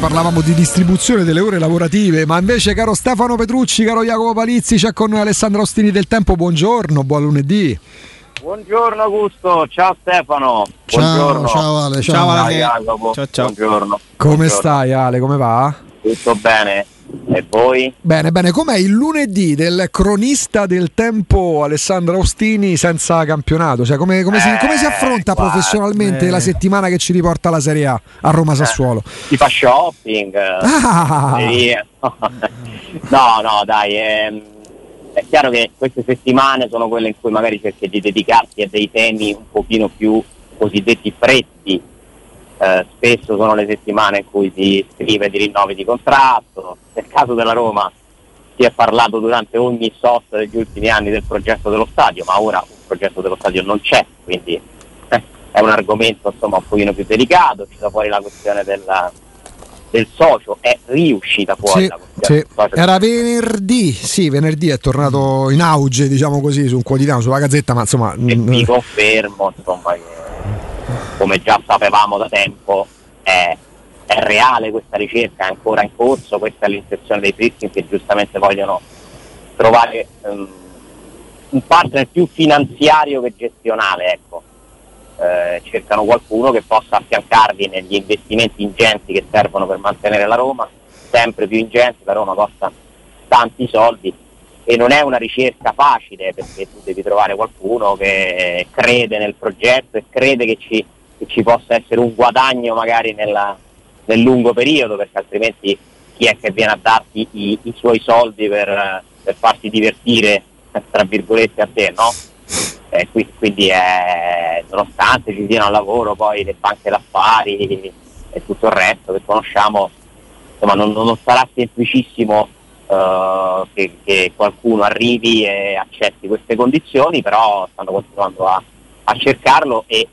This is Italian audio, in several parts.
parlavamo di distribuzione delle ore lavorative, ma invece caro Stefano Petrucci, caro Jacopo Palizzi, c'è con noi Alessandro Ostini del Tempo, buongiorno, buon lunedì. Buongiorno Augusto, ciao Stefano. Ciao, Buongiorno. ciao Ale, ciao. Ciao, Ale. Ciao, ciao. Buongiorno. Come Buongiorno. stai Ale, come va? Tutto bene? E voi? Bene, bene, com'è il lunedì del cronista del tempo Alessandro Ostini senza campionato? Cioè, come, come si, Eh, come si affronta guarda, professionalmente eh. la settimana che ci riporta alla Serie A a Roma Sassuolo? Si fa shopping? Ah, Eh, via. no, no, dai. ehm, è chiaro che queste settimane sono quelle in cui magari cerchi di dedicarti a dei temi un pochino più cosiddetti freddi. Eh, spesso sono le settimane in cui si scrive di rinnovi di contratto. Nel caso della Roma si è parlato durante ogni sosta degli ultimi anni del progetto dello stadio, ma ora un progetto dello stadio non c'è, quindi eh, è un argomento insomma un pochino più delicato, ci fuori la questione della- del socio, è riuscita fuori sì, la questione sì. Era venerdì, sì, venerdì è tornato in auge, diciamo così, su un quotidiano, sulla gazzetta, ma insomma... e vi confermo insomma che come già sapevamo da tempo è, è reale questa ricerca, è ancora in corso, questa è l'intenzione dei Friskin che giustamente vogliono trovare ehm, un partner più finanziario che gestionale, ecco. Eh, cercano qualcuno che possa affiancarvi negli investimenti ingenti che servono per mantenere la Roma, sempre più ingenti, la Roma costa tanti soldi e non è una ricerca facile perché tu devi trovare qualcuno che crede nel progetto e crede che ci, che ci possa essere un guadagno magari nella- nel lungo periodo perché altrimenti chi è che viene a darti i, i suoi soldi per, eh, per farti divertire tra virgolette a te no? Eh, qui- quindi è, nonostante ci siano al lavoro poi le banche d'affari e tutto il resto che conosciamo insomma non, non sarà semplicissimo eh, che, che qualcuno arrivi e accetti queste condizioni, però stanno continuando a, a cercarlo e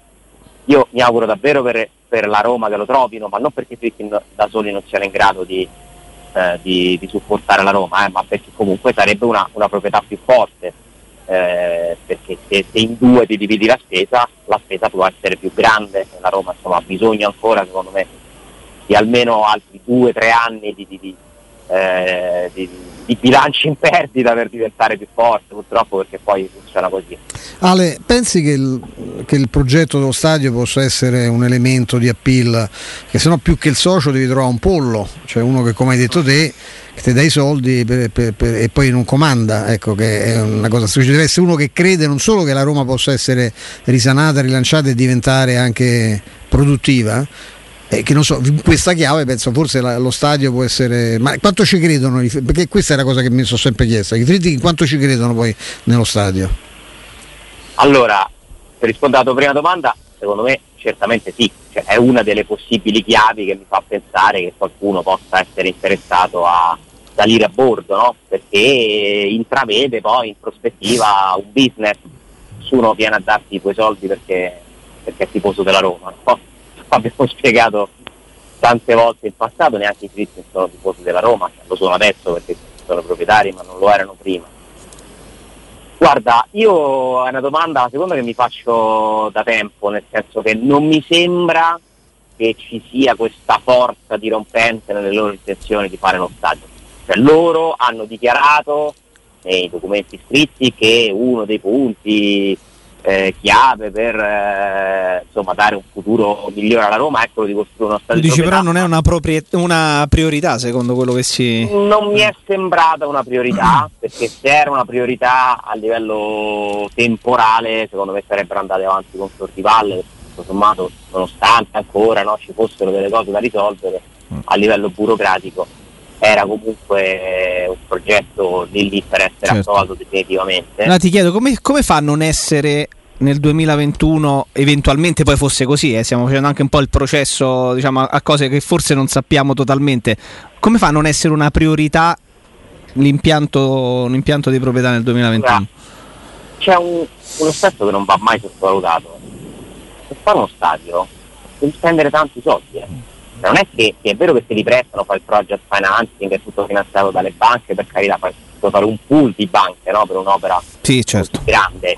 io mi auguro davvero per, per la Roma che lo trovino, ma non perché i Friedkin da soli non siano in grado di, eh, di, di supportare la Roma, eh, ma perché comunque sarebbe una, una proprietà più forte. eh, perché se, se in due ti dividi la spesa, la spesa può essere più grande, la Roma insomma, ha bisogno ancora secondo me di almeno altri due o tre anni di- di, eh, di- di bilanci in perdita per diventare più forte purtroppo perché poi funziona così. Ale, pensi che il, che il progetto dello stadio possa essere un elemento di appeal? Che se no più che il socio devi trovare un pollo, cioè uno che come hai detto te, che ti dà i soldi per- per- per- e poi non comanda, ecco che è una cosa ci deve essere uno che crede non solo che la Roma possa essere risanata, rilanciata e diventare anche produttiva, eh, che non so, questa chiave penso forse la- lo stadio può essere. Ma quanto ci credono? Perché questa è la cosa che mi sono sempre chiesta. I Fritti quanto ci credono poi nello stadio? Allora, per rispondere alla tua prima domanda, secondo me certamente sì, cioè, è una delle possibili chiavi che mi fa pensare che qualcuno possa essere interessato a salire a bordo, no? perché intravede poi in prospettiva un business, nessuno viene a darti i tuoi soldi perché, perché è tifoso della Roma, no? Abbiamo spiegato tante volte in passato, neanche i Christian sono tifosi della Roma, lo sono adesso perché sono proprietari ma non lo erano prima. Guarda, io è una domanda, la seconda che mi faccio da tempo, nel senso che non mi sembra che ci sia questa forza dirompente nelle loro intenzioni di fare lo stadio. Cioè loro hanno dichiarato nei documenti scritti che uno dei punti eh, chiave per eh, insomma, dare un futuro migliore alla Roma è quello di costruire uno Tu stadio. di dici però non è una, proprie- una priorità secondo quello che si... Non mi è sembrata una priorità, perché se era una priorità a livello temporale, secondo me sarebbero andate avanti con Sortivalle, tutto sommato, nonostante ancora no, ci fossero delle cose da risolvere a livello burocratico, era comunque un progetto lì lì per essere Certo. approvato definitivamente. Allora ti chiedo come, come fa a non essere nel 2021 eventualmente poi fosse così, eh, stiamo facendo anche un po' il processo diciamo, a cose che forse non sappiamo totalmente, come fa a non essere una priorità l'impianto, l'impianto di proprietà nel 2021? C'è un, un aspetto che non va mai sottovalutato. Per fare uno stadio devi spendere tanti soldi. eh. Non è che, che è vero che te li prestano, fai il project financing, è tutto finanziato dalle banche, per carità, fai- puoi fare un pool di banche no, per un'opera Sì, certo. grande,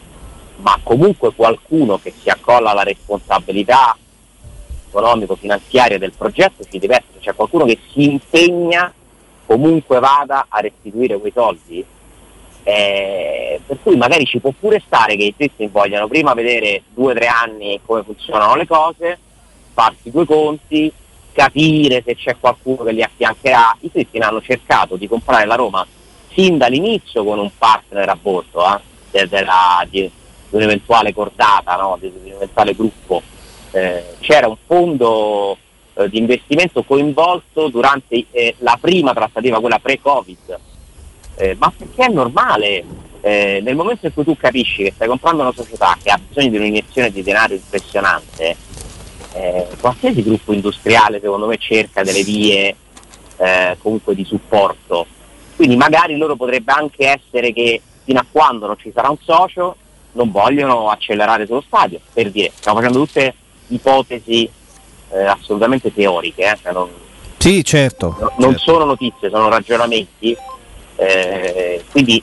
ma comunque qualcuno che si accolla alla responsabilità economico-finanziaria del progetto ci deve essere, c'è qualcuno che si impegna comunque vada a restituire quei soldi. Eh, per cui magari ci può pure stare che i turisti vogliano prima vedere due o tre anni come funzionano le cose, farsi due conti, capire se c'è qualcuno che li affiancherà. I turisti hanno cercato di comprare la Roma sin dall'inizio con un partner a bordo eh, della, di, di, un'eventuale cordata, no? di, di, un eventuale gruppo. Eh, c'era un fondo eh, di investimento coinvolto durante eh, la prima trattativa, quella pre-Covid, eh, ma perché è normale. Eh, nel momento in cui tu capisci che stai comprando una società che ha bisogno di un'iniezione di denaro impressionante, qualsiasi gruppo industriale secondo me cerca delle vie comunque di supporto quindi magari loro potrebbe anche essere che fino a quando non ci sarà un socio non vogliono accelerare sullo stadio, per dire, stiamo facendo tutte ipotesi eh, assolutamente teoriche, eh, cioè non, sì, certo, no, non certo. sono notizie, sono ragionamenti, eh, quindi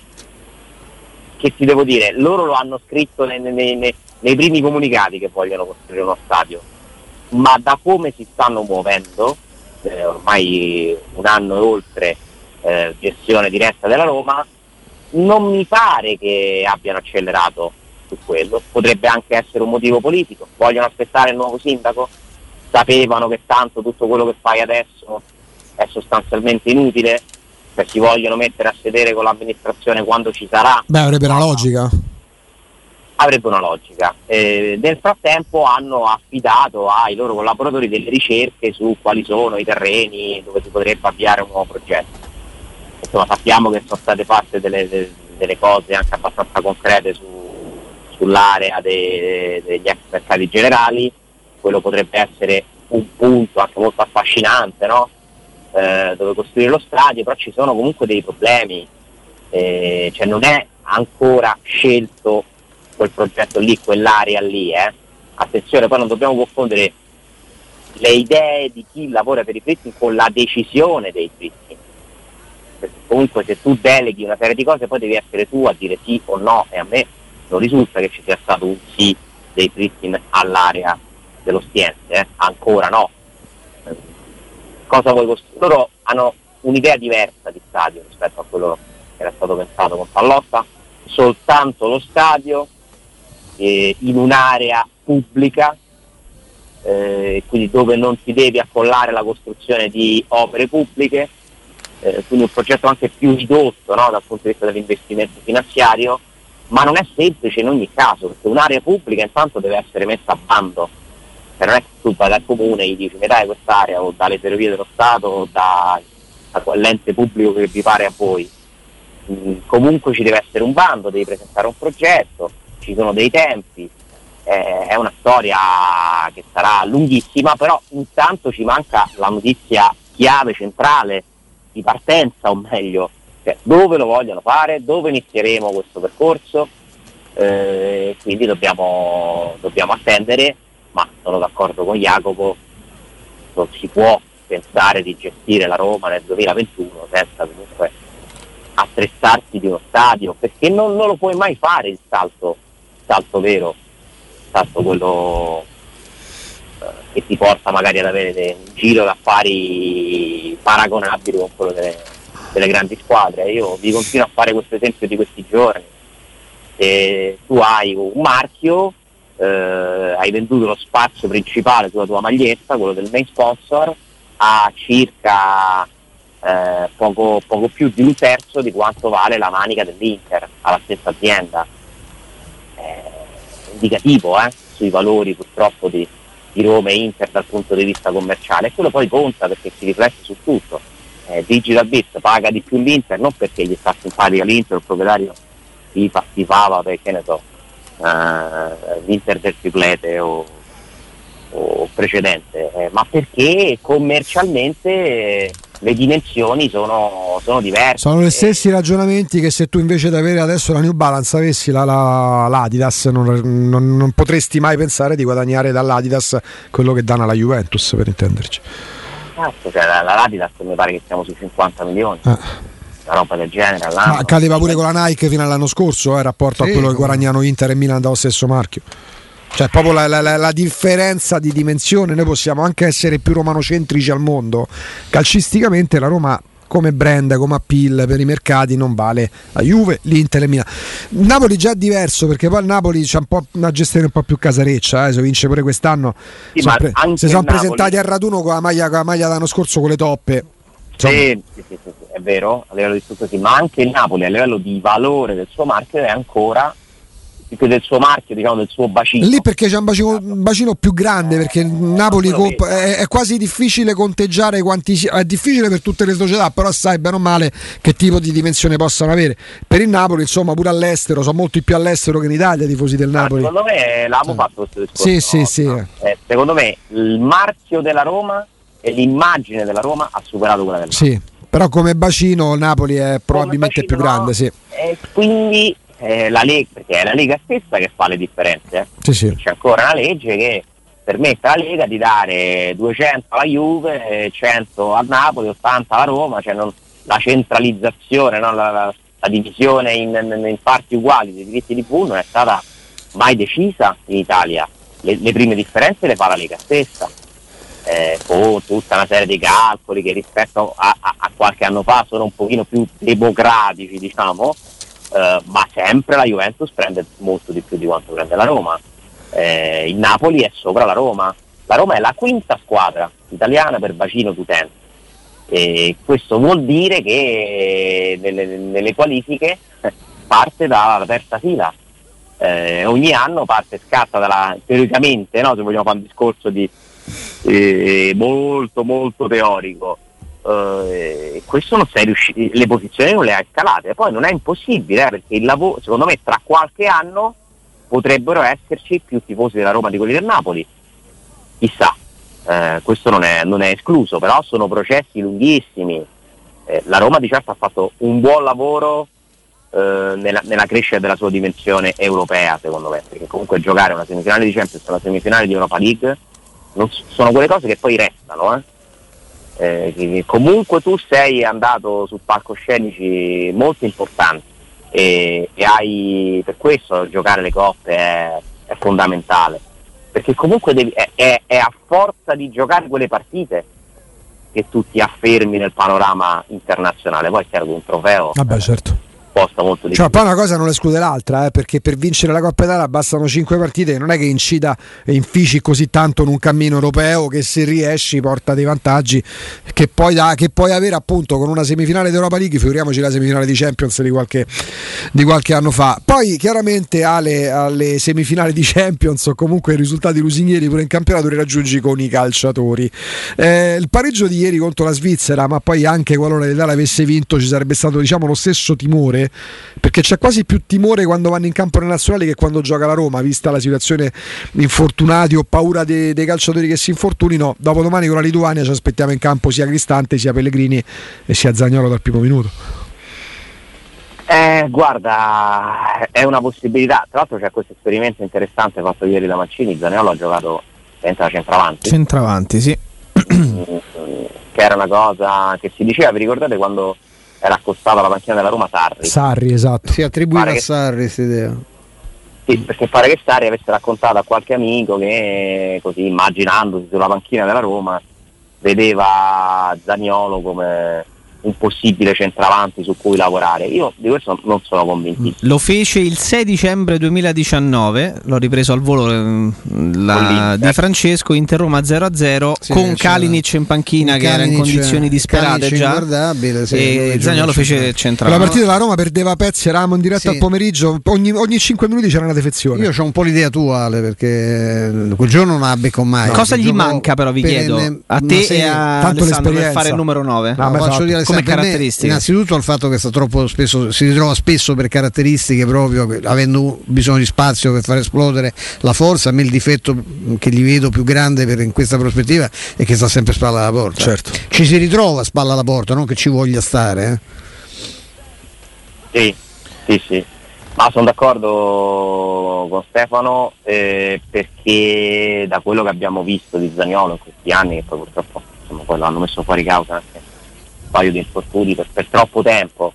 che ti devo dire, loro lo hanno scritto nei, nei, nei, nei primi comunicati che vogliono costruire uno stadio, ma da come si stanno muovendo, eh, ormai un anno e oltre, eh, gestione diretta della Roma, non mi pare che abbiano accelerato su quello, potrebbe anche essere un motivo politico, vogliono aspettare il nuovo sindaco, sapevano che tanto tutto quello che fai adesso è sostanzialmente inutile, cioè si vogliono mettere a sedere con l'amministrazione quando ci sarà. Beh, avrebbe una logica. Avrebbe una logica. Eh, nel frattempo hanno affidato ai loro collaboratori delle ricerche su quali sono i terreni dove si potrebbe avviare un nuovo progetto insomma, sappiamo che sono state fatte delle, delle cose anche abbastanza concrete su, sull'area de, degli ex mercati generali, quello potrebbe essere un punto anche molto affascinante no? eh, dove costruire lo stadio, però ci sono comunque dei problemi, eh, cioè non è ancora scelto quel progetto lì, quell'area lì. Eh. Attenzione, poi non dobbiamo confondere le idee di chi lavora per i fritti con la decisione dei fritti perché comunque se tu deleghi una serie di cose poi devi essere tu a dire sì o no e a me non risulta che ci sia stato un sì dei Pristin all'area dello Stiense, eh? ancora no. Cosa vuoi costruire? Loro hanno un'idea diversa di stadio rispetto a quello che era stato pensato con Pallotta, soltanto lo stadio eh, in un'area pubblica, eh, quindi dove non si deve accollare la costruzione di opere pubbliche, eh, quindi un progetto anche più ridotto no, dal punto di vista dell'investimento finanziario, ma non è semplice in ogni caso, perché un'area pubblica intanto deve essere messa a bando, cioè non è che tu vai dal comune gli dici mi dai quest'area o dalle ferrovie dello Stato o da, da quell'ente pubblico che vi pare a voi. Mm, comunque ci deve essere un bando, devi presentare un progetto, ci sono dei tempi, eh, è una storia che sarà lunghissima, però intanto ci manca la notizia chiave centrale di partenza, o meglio, cioè, dove lo vogliono fare, dove inizieremo questo percorso, eh, quindi dobbiamo, dobbiamo attendere, ma sono d'accordo con Jacopo, non si può pensare di gestire la Roma nel 2021 senza comunque attrezzarsi di uno stadio, perché non, non lo puoi mai fare il salto, il salto vero, il salto quello che ti porta magari ad avere un giro d'affari paragonabili con quello delle, delle grandi squadre. Io vi continuo a fare questo esempio di questi giorni. Se tu hai un marchio, eh, hai venduto lo spazio principale sulla tua maglietta, quello del main sponsor, a circa eh, poco, poco, più di un terzo di quanto vale la manica dell'Inter alla stessa azienda. Eh, indicativo eh, sui valori purtroppo di, di Roma e Inter dal punto di vista commerciale quello poi conta perché si riflette su tutto. Eh, Digital Bits paga di più l'Inter non perché gli sta simpatica l'Inter, il proprietario si fava perché ne so, eh, l'Inter del triplete o, precedente, eh, ma perché commercialmente le dimensioni sono, sono, diverse. Sono gli stessi ragionamenti che se tu invece di avere adesso la New Balance avessi la, la, l'Adidas non, non, non, potresti mai pensare di guadagnare dall'Adidas quello che danno alla Juventus per intenderci. Cazzo, cioè, la, l'Adidas mi pare che siamo sui 50 milioni. Ah. Una roba del genere all'anno. Ma cadeva pure con la Nike fino all'anno scorso, eh, rapporto sì, a quello che guadagnano Inter e Milan dallo stesso marchio. Cioè, proprio la, la, la, differenza di dimensione, noi possiamo anche essere più romanocentrici al mondo. Calcisticamente la Roma come brand, come appeal per i mercati non vale la Juve, l'Inter e Milano. Napoli già è diverso perché poi il Napoli c'ha un po' una gestione un po' più casareccia, eh, se vince pure quest'anno. Sì, sono pre- si sono Napoli... presentati al raduno con la maglia, con la maglia dell'anno scorso con le toppe. Sì, sì, sì, è vero, a livello di sì, ma anche il Napoli a livello di valore del suo marchio è ancora più del suo marchio, diciamo del suo bacino. Lì perché c'è un bacino, un bacino più grande, perché il Napoli comp- è, è, quasi difficile conteggiare quanti è difficile per tutte le società, però sai bene o male che tipo di dimensione possano avere. Per il Napoli, insomma, pure all'estero, sono molti più all'estero che in Italia i tifosi del Napoli. Ah, secondo me l'abbiamo fatto questo discorso. Sì, sì, sì. Eh, secondo me il marchio della Roma e l'immagine della Roma ha superato quella del Napoli. Sì. Però come bacino Napoli è probabilmente bacino, più grande, sì. E quindi eh, la Lega, perché è la Lega stessa che fa le differenze. Sì, sì. C'è ancora una legge che permette alla Lega di dare 200 alla Juve, 100 a Napoli, 80 alla Roma, cioè non- la centralizzazione, no? la, la- la divisione in, in- in parti uguali dei diritti di pool non è stata mai decisa in Italia. Le, le prime differenze le fa la Lega stessa. eh, con tutta una serie di calcoli che rispetto a, a- a qualche anno fa sono un pochino più democratici, diciamo, eh, ma sempre la Juventus prende molto di più di quanto prende la Roma. Eh, il Napoli è sopra la Roma. La Roma è la quinta squadra italiana per bacino d'utenza. E questo vuol dire che nelle, nelle qualifiche parte dalla terza fila. Eh, ogni anno parte scatta dalla, teoricamente, no, se vogliamo fare un discorso di, eh, molto molto teorico, eh, questo non sei riuscito, le posizioni non le hai scalate, poi non è impossibile eh, perché il lavoro, secondo me tra qualche anno potrebbero esserci più tifosi della Roma di quelli del Napoli, chissà, eh, questo non è, non è escluso, però sono processi lunghissimi. Eh, la Roma di certo ha fatto un buon lavoro eh, nella, nella crescita della sua dimensione europea, secondo me, perché comunque giocare una semifinale di Champions e una semifinale di Europa League non sono quelle cose che poi restano. Eh? Eh, comunque tu sei andato su palcoscenici molto importanti e, e hai per questo giocare le coppe è, è fondamentale perché comunque devi- è, è- è a forza di giocare quelle partite che tu ti affermi nel panorama internazionale poi è chiaro che un trofeo Vabbè, certo. Costa molto di Cioè, poi una cosa non esclude l'altra, eh, perché per vincere la Coppa Italia bastano 5 partite, non è che incida e infici così tanto in un cammino europeo che se riesci porta dei vantaggi che puoi, da- che puoi avere appunto con una semifinale d'Europa League, figuriamoci la semifinale di Champions di qualche, di qualche anno fa. Poi chiaramente alle, alle semifinali di Champions o comunque i risultati lusinghieri pure in campionato li raggiungi con i calciatori. Eh, il pareggio di ieri contro la Svizzera, ma poi anche qualora l'Italia avesse vinto ci sarebbe stato diciamo lo stesso timore perché c'è quasi più timore quando vanno in campo le nazionali che quando gioca la Roma, vista la situazione infortunati o paura dei, dei calciatori che si infortunino. Dopodomani con la Lituania ci aspettiamo in campo sia Cristante, sia Pellegrini e sia Zagnolo dal primo minuto. Eh, guarda, è una possibilità. Tra l'altro c'è questo esperimento interessante fatto ieri da Mancini. Zaniolo ha giocato senza centravanti, Centravanti, sì. mm, che era una cosa che si diceva, vi ricordate quando era accostata alla panchina della Roma Sarri? Sarri, esatto. Si attribuiva Pare a che- Sarri questa idea. Sì, perché pare che Sarri avesse raccontato a qualche amico che, così immaginandosi sulla panchina della Roma, vedeva Zaniolo come un possibile centravanti su cui lavorare. Io di questo non sono convintissimo. Lo fece il 6 dicembre 2019, l'ho ripreso al volo ehm, la- di Francesco, Inter Roma 0-0 Sì, con Kalinic in panchina che era in Kalinic- condizioni disperate Kalinic già sì, e Zagnolo fece centrale. Centrale. la partita della Roma perdeva pezzi, eravamo in diretta Sì. al pomeriggio, ogni, ogni 5 minuti c'era una defezione. Io ho un po' l'idea tua, Ale, perché eh, quel giorno non la becco mai. Cosa gli manca però vi chiedo a te e a tanto Alessandro per fare il numero 9? No, ma faccio esatto. dire Come me, caratteristiche. innanzitutto il fatto che sta troppo spesso, si ritrova spesso per caratteristiche proprio che- avendo bisogno di spazio per far esplodere la forza. A me il difetto che gli vedo più grande per- in questa prospettiva è che sta sempre spalla alla porta. Certo. Ci si ritrova a spalla alla porta, non che ci voglia stare. eh. Sì, sì, sì. Ma sono d'accordo con Stefano eh, perché da quello che abbiamo visto di Zagnolo in questi anni, che poi purtroppo insomma, poi l'hanno messo fuori causa anche paio di infortuni per, per troppo tempo,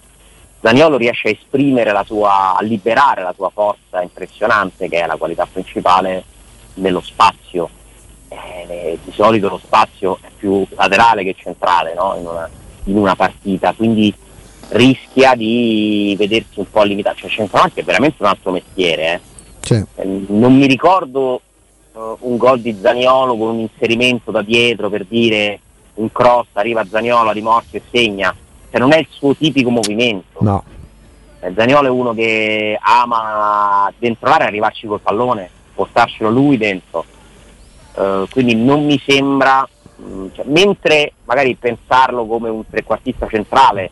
Zagnolo riesce a esprimere la sua, a liberare la sua forza impressionante, che è la qualità principale, nello spazio, eh, di solito lo spazio è più laterale che centrale no? in, una, in, una, partita, quindi rischia di vedersi un po' limitato. Cioè, centravanti è veramente un altro mestiere. Eh. Eh, non mi ricordo uh, un gol di Zaniolo con un inserimento da dietro per dire un cross, arriva Zaniolo, rimorchio e segna. Cioè, non è il suo tipico movimento. No. Eh, Zaniolo è uno che ama dentro l'area arrivarci col pallone, portarcelo lui dentro. Uh, quindi non mi sembra, mh, mm, cioè, mentre magari pensarlo come un trequartista centrale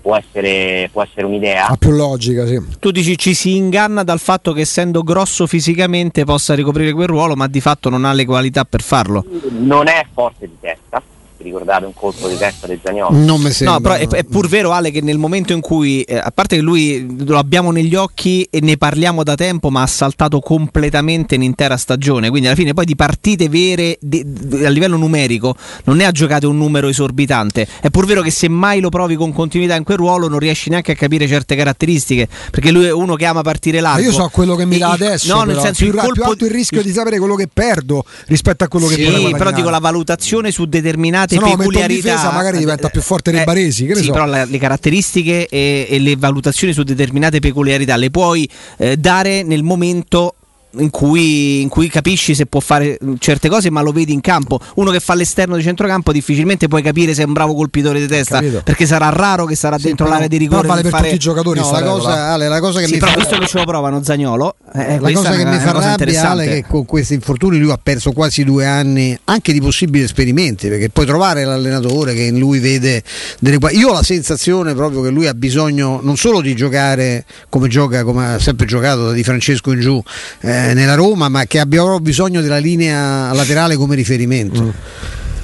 può essere, può essere un'idea. Ha più logica, sì. Tu dici ci si inganna dal fatto che essendo grosso fisicamente possa ricoprire quel ruolo, ma di fatto non ha le qualità per farlo. Non è forte di testa, ricordate un colpo di testa di Zagnolo. Non mi sembra. No, però è, è, pur vero Ale che nel momento in cui, eh, a parte che lui lo abbiamo negli occhi e ne parliamo da tempo, ma ha saltato completamente l'intera stagione, quindi alla fine poi di partite vere di, di, a livello numerico non ne ha giocate un numero esorbitante. È pur vero che se mai lo provi con continuità in quel ruolo non riesci neanche a capire certe caratteristiche, perché lui è uno che ama partire largo. Ma io so quello che mi dà adesso. No, nel senso più, il colpo... più alto il rischio di sapere quello che perdo rispetto a quello che sì, Sì, però dico la valutazione su determinate determinate no, peculiarità. difesa magari diventa più forte dei eh, Baresi. Che sì, so. però la, le caratteristiche e, e, le valutazioni su determinate peculiarità le puoi eh, dare nel momento in cui, in cui, capisci se può fare certe cose, ma lo vedi in campo. Uno che fa l'esterno di centrocampo, difficilmente puoi capire se è un bravo colpitore di testa, perché sarà raro che sarà sì, dentro l'area di rigore. vale per fare... tutti i giocatori. No, la, cosa, Ale, la cosa che sì, mi però fa... questo che ce lo provano Zagnolo. Eh, la cosa che mi fa rabbia Ale, è che con questi infortuni lui ha perso quasi due anni anche di possibili esperimenti, perché puoi trovare l'allenatore che in lui vede delle... Io ho la sensazione proprio che lui ha bisogno non solo di giocare come gioca, come ha sempre giocato da Di Francesco in giù. Eh, eh, nella Roma, ma che abbiamo bisogno della linea laterale come riferimento. Mm.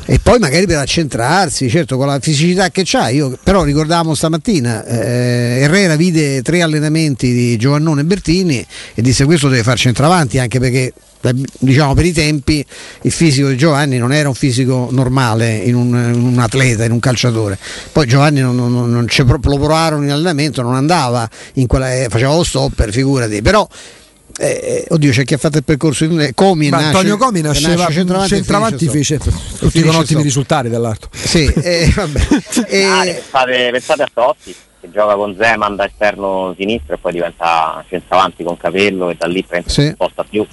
E poi magari per accentrarsi, certo con la fisicità che c'ha, io però ricordavamo stamattina, eh, Herrera vide tre allenamenti di Giovannone e Bertini e disse questo deve far centravanti anche perché diciamo per i tempi il fisico di Giovanni non era un fisico normale in un, in un atleta, in un calciatore. Poi Giovanni non, non, non lo provarono in allenamento, non andava, in quella, eh, faceva lo stopper, figurati. Però eh, eh, oddio c'è chi ha fatto il percorso in Comi nasce, Antonio Comi nasceva centravanti, centravanti fece, tutti con ottimi risultati dall'altro sì, eh, vabbè. e... ah, pensate, pensate, a Totti che gioca con Zeman da esterno sinistro e poi diventa centravanti con Capello e da lì penso sì. sposta più.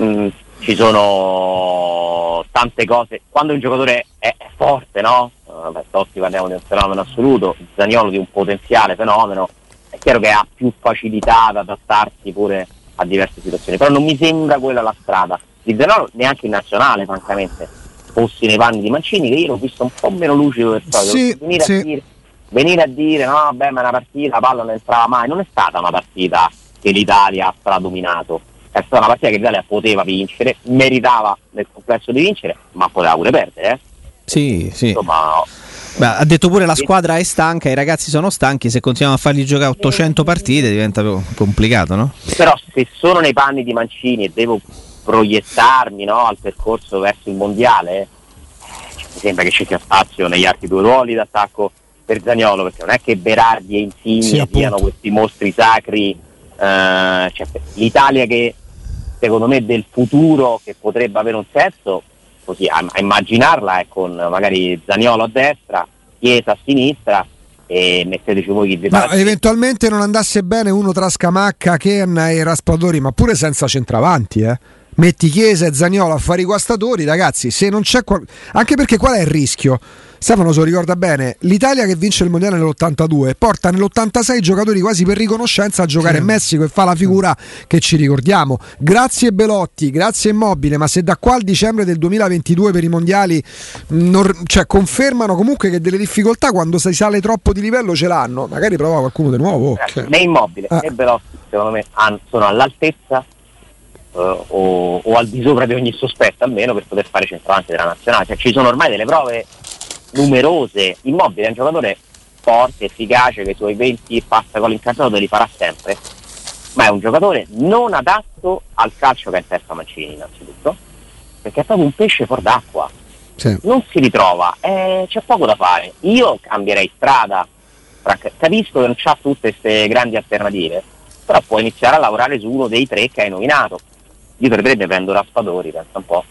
Mm, ci sono tante cose. Quando un giocatore è, è forte no? Vabbè, Totti parliamo di un fenomeno assoluto Zaniolo di un potenziale fenomeno. È chiaro che ha più facilità ad adattarsi pure a diverse situazioni, però non mi sembra quella la strada. Di Zanolo neanche in nazionale, francamente, fossi nei panni di Mancini, che io l'ho visto un po' meno lucido del solito. Sì, venire, sì. a dire, venire, a dire, no, vabbè, ma è una partita, la palla non entrava mai, non è stata una partita che l'Italia ha stradominato. È stata una partita che l'Italia poteva vincere, meritava nel complesso di vincere, ma poteva pure perdere. Eh? Sì, sì. Insomma, Beh, ha detto pure la squadra è stanca, i ragazzi sono stanchi, se continuiamo a farli giocare 800 partite diventa più complicato, no? Però se sono nei panni di Mancini e devo proiettarmi no, al percorso verso il mondiale, eh, mi sembra che ci sia spazio negli altri due ruoli d'attacco per Zagnolo, perché non è che Berardi e Insigne sì, siano questi mostri sacri, eh, cioè, l'Italia che secondo me del futuro che potrebbe avere un senso così a, a immaginarla è con magari Zaniolo a destra, Chiesa a sinistra e metteteci voi chi vi Ma eventualmente non andasse bene uno tra Scamacca, Ken e Raspadori, ma pure senza centravanti, eh? Metti Chiesa e Zaniolo a fare i guastatori, ragazzi, se non c'è qual... anche perché qual è il rischio? Stefano se lo ricorda bene, l'Italia che vince il mondiale nell'82 porta nell'86 giocatori quasi per riconoscenza a giocare in Messico e fa la figura che ci ricordiamo. Grazie Belotti, grazie Immobile, ma se da qua al dicembre del 2022 per i mondiali non, cioè, confermano comunque che delle difficoltà quando si sale troppo di livello ce l'hanno, magari prova qualcuno di nuovo. Cioè. Né Immobile ah. né Belotti secondo me sono all'altezza Uh, o, o, al di sopra di ogni sospetto almeno per poter fare centravanti della nazionale. Cioè, ci sono ormai delle prove numerose. Immobile è un giocatore forte, efficace, che i suoi 20 passa gol incassato li farà sempre, ma è un giocatore non adatto al calcio che è in testa Mancini innanzitutto, perché è proprio un pesce fuori d'acqua. Sì. Non si ritrova, eh, c'è poco da fare. Io cambierei strada, capisco che non c'ha tutte queste grandi alternative, però può iniziare a lavorare su uno dei tre che hai nominato. io per tre ne prendo Raspadori, pensa un po',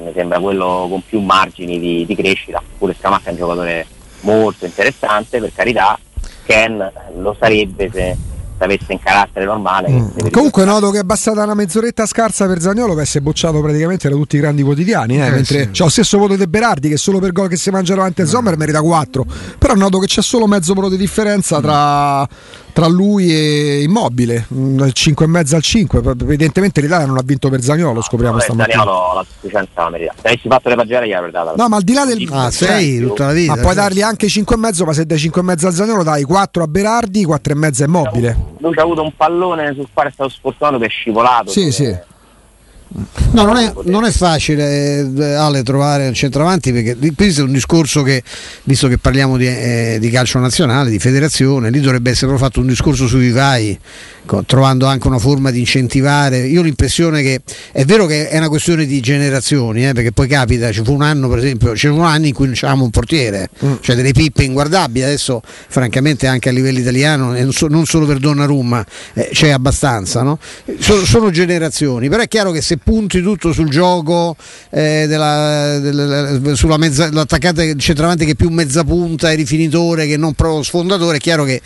mi sembra quello con più margini di, di crescita, pure Scamacca è un giocatore molto interessante, per carità, Ken lo sarebbe se avesse in carattere normale. Mm. Comunque noto che è bastata una mezz'oretta scarsa per Zagnolo per essere bocciato praticamente da tutti i grandi quotidiani. Eh, eh mentre sì. c'è lo stesso voto di Berardi che solo per gol che si mangia davanti a Sommer merita 4. Però noto che c'è solo mezzo voto di differenza tra, tra lui e Immobile, 5 e mezzo al 5. Evidentemente l'Italia non ha vinto per Zagnolo, scopriamo no, stamattina. Zagnolo la sufficienza la merita. Se avessi fatto le pagelle gli avrei dato. No, ma al di là del ah, 6 tutta la vita. Ma puoi dargli anche 5 e mezzo, ma se dai 5 e mezzo a Zagnolo dai 4 a Berardi, 4 e mezzo a Immobile. Lui ha avuto un pallone sul quale è stato sfortunato che è scivolato. Sì, sì. No, non è, non è, facile eh, Ale trovare il centravanti perché questo è un discorso che, visto che parliamo di, eh, di, calcio nazionale, di federazione, lì dovrebbe essere fatto un discorso sui vivai, trovando anche una forma di incentivare. Io ho l'impressione che è vero che è una questione di generazioni, eh, perché poi capita, ci fu un anno per esempio, c'era un anno in cui non c'avevamo un portiere, mm. cioè delle pippe inguardabili, adesso francamente anche a livello italiano, non solo per Donnarumma, eh, c'è abbastanza, no? sono, sono generazioni, però è chiaro che se punti tutto sul gioco eh, della, della, sulla mezza, l'attaccante centravanti che è più mezza punta e rifinitore che non proprio sfondatore, è chiaro che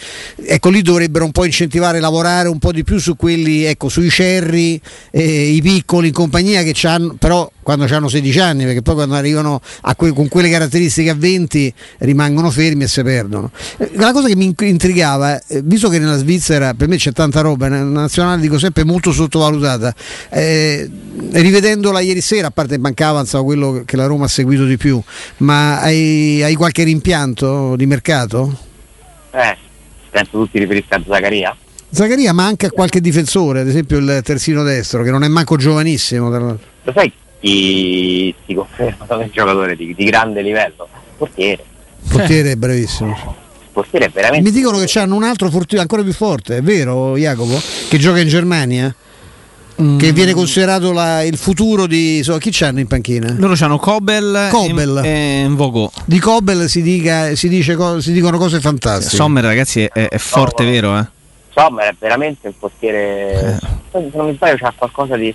ecco lì dovrebbero un po' incentivare lavorare un po' di più su quelli, ecco, sui cerri, eh, i piccoli in compagnia che hanno, però quando hanno 16 anni, perché poi quando arrivano que- con quelle caratteristiche a 20 rimangono fermi e si perdono. Eh, la cosa che mi intrigava, eh, visto che nella Svizzera per me c'è tanta roba, nella nazionale dico sempre molto sottovalutata, eh, rivedendola ieri sera, a parte mancava so, quello che la Roma ha seguito di più, ma hai, hai qualche rimpianto di mercato? Eh, penso tutti riferisca a Zaccaria. Zaccaria ma anche a qualche difensore, ad esempio il terzino destro, che non è manco giovanissimo. Lo sai chi si conferma un giocatore di, di, grande livello? Portiere. Portiere è bravissimo. Portiere è veramente. Mi dicono che hanno un altro fortino ancora più forte, è vero Jacopo? Che gioca in Germania? Mm. Che viene considerato la, il futuro di. So, chi c'hanno in panchina? Loro hanno Kobel, Kobel. e Vogo. Di Kobel si, dica, si, dice, si, dicono cose fantastiche. Sommer, ragazzi, è, è forte, no, vero? Eh? Sommer è veramente un portiere. Eh. Se non mi sbaglio, c'ha qualcosa di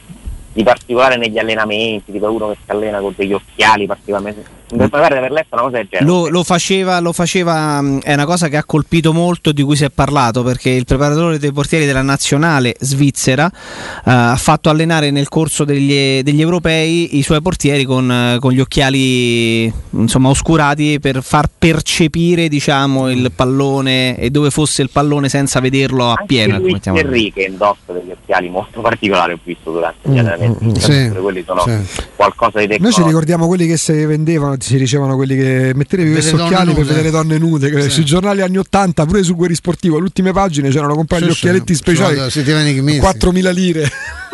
di particolare negli allenamenti, tipo uno che si allena con degli occhiali particolarmente mi pare di aver letto una cosa del genere. Lo, lo, faceva, lo faceva, è una cosa che ha colpito molto, di cui si è parlato, perché il preparatore dei portieri della nazionale svizzera uh, ha fatto allenare nel corso degli, degli europei i suoi portieri con, uh, con, gli occhiali insomma oscurati per far percepire diciamo, il pallone e dove fosse il pallone senza vederlo appieno. Luis Enrique indossa degli occhiali molto particolari, ho visto durante gli mm, allenamenti. Mm, mm, sì, quelli sono sì. qualcosa di tecnologico. Noi ci ricordiamo quelli che si vendevano si dicevano quelli che mettetevi questi occhiali per vedere donne nude. Sì. Sui giornali anni 80, pure su Guerri Sportivo, le ultime pagine c'erano comprare sì, gli occhialetti speciali. 4.000 lire.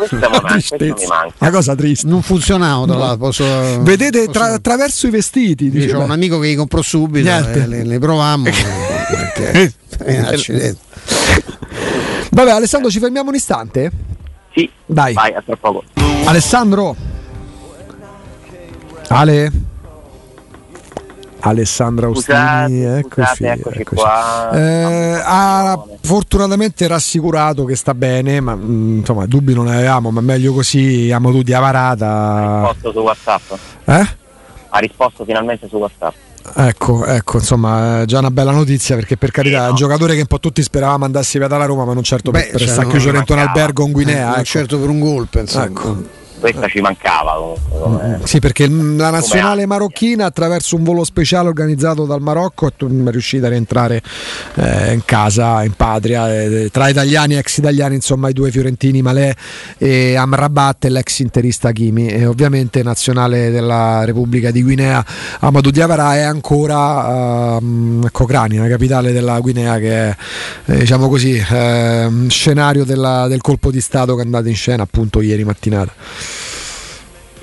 Una cosa triste. Non funzionava. No. Posso, Vedete posso... Tra, attraverso i vestiti. Dice, un amico che li comprò subito, eh, le, le provammo. perché, eh, Vabbè, Alessandro, ci fermiamo un istante? Sì, Dai. vai, a tra poco. Alessandro. Ale. Alessandra Austini, eccoci, eccoci. qua. Eh, ha fortunatamente rassicurato che sta bene, ma mh, mm, insomma dubbi non ne avevamo, ma meglio così, siamo tutti a parata. Ha risposto su WhatsApp. Eh? Ha risposto finalmente su WhatsApp. Ecco, ecco, insomma, è già una bella notizia perché per carità sì, no. è un giocatore che un po' tutti speravamo andasse via dalla Roma, ma non certo Beh, per, per cioè, stare chiuso dentro un albergo in Guinea. Eh, ecco. Non certo per un golpe, insomma. Ecco questa ci mancava comunque. Mm, sì, perché la nazionale marocchina attraverso un volo speciale organizzato dal Marocco è riuscita a rientrare eh, in casa, in patria, eh, tra italiani e ex italiani, insomma i due fiorentini Malè e Amrabat e l'ex interista Hakimi e ovviamente nazionale della Repubblica di Guinea Amadou Diavara è ancora uh, Cocrani, la capitale della Guinea che è eh, diciamo così eh, scenario della, del colpo di Stato che è andato in scena appunto ieri mattinata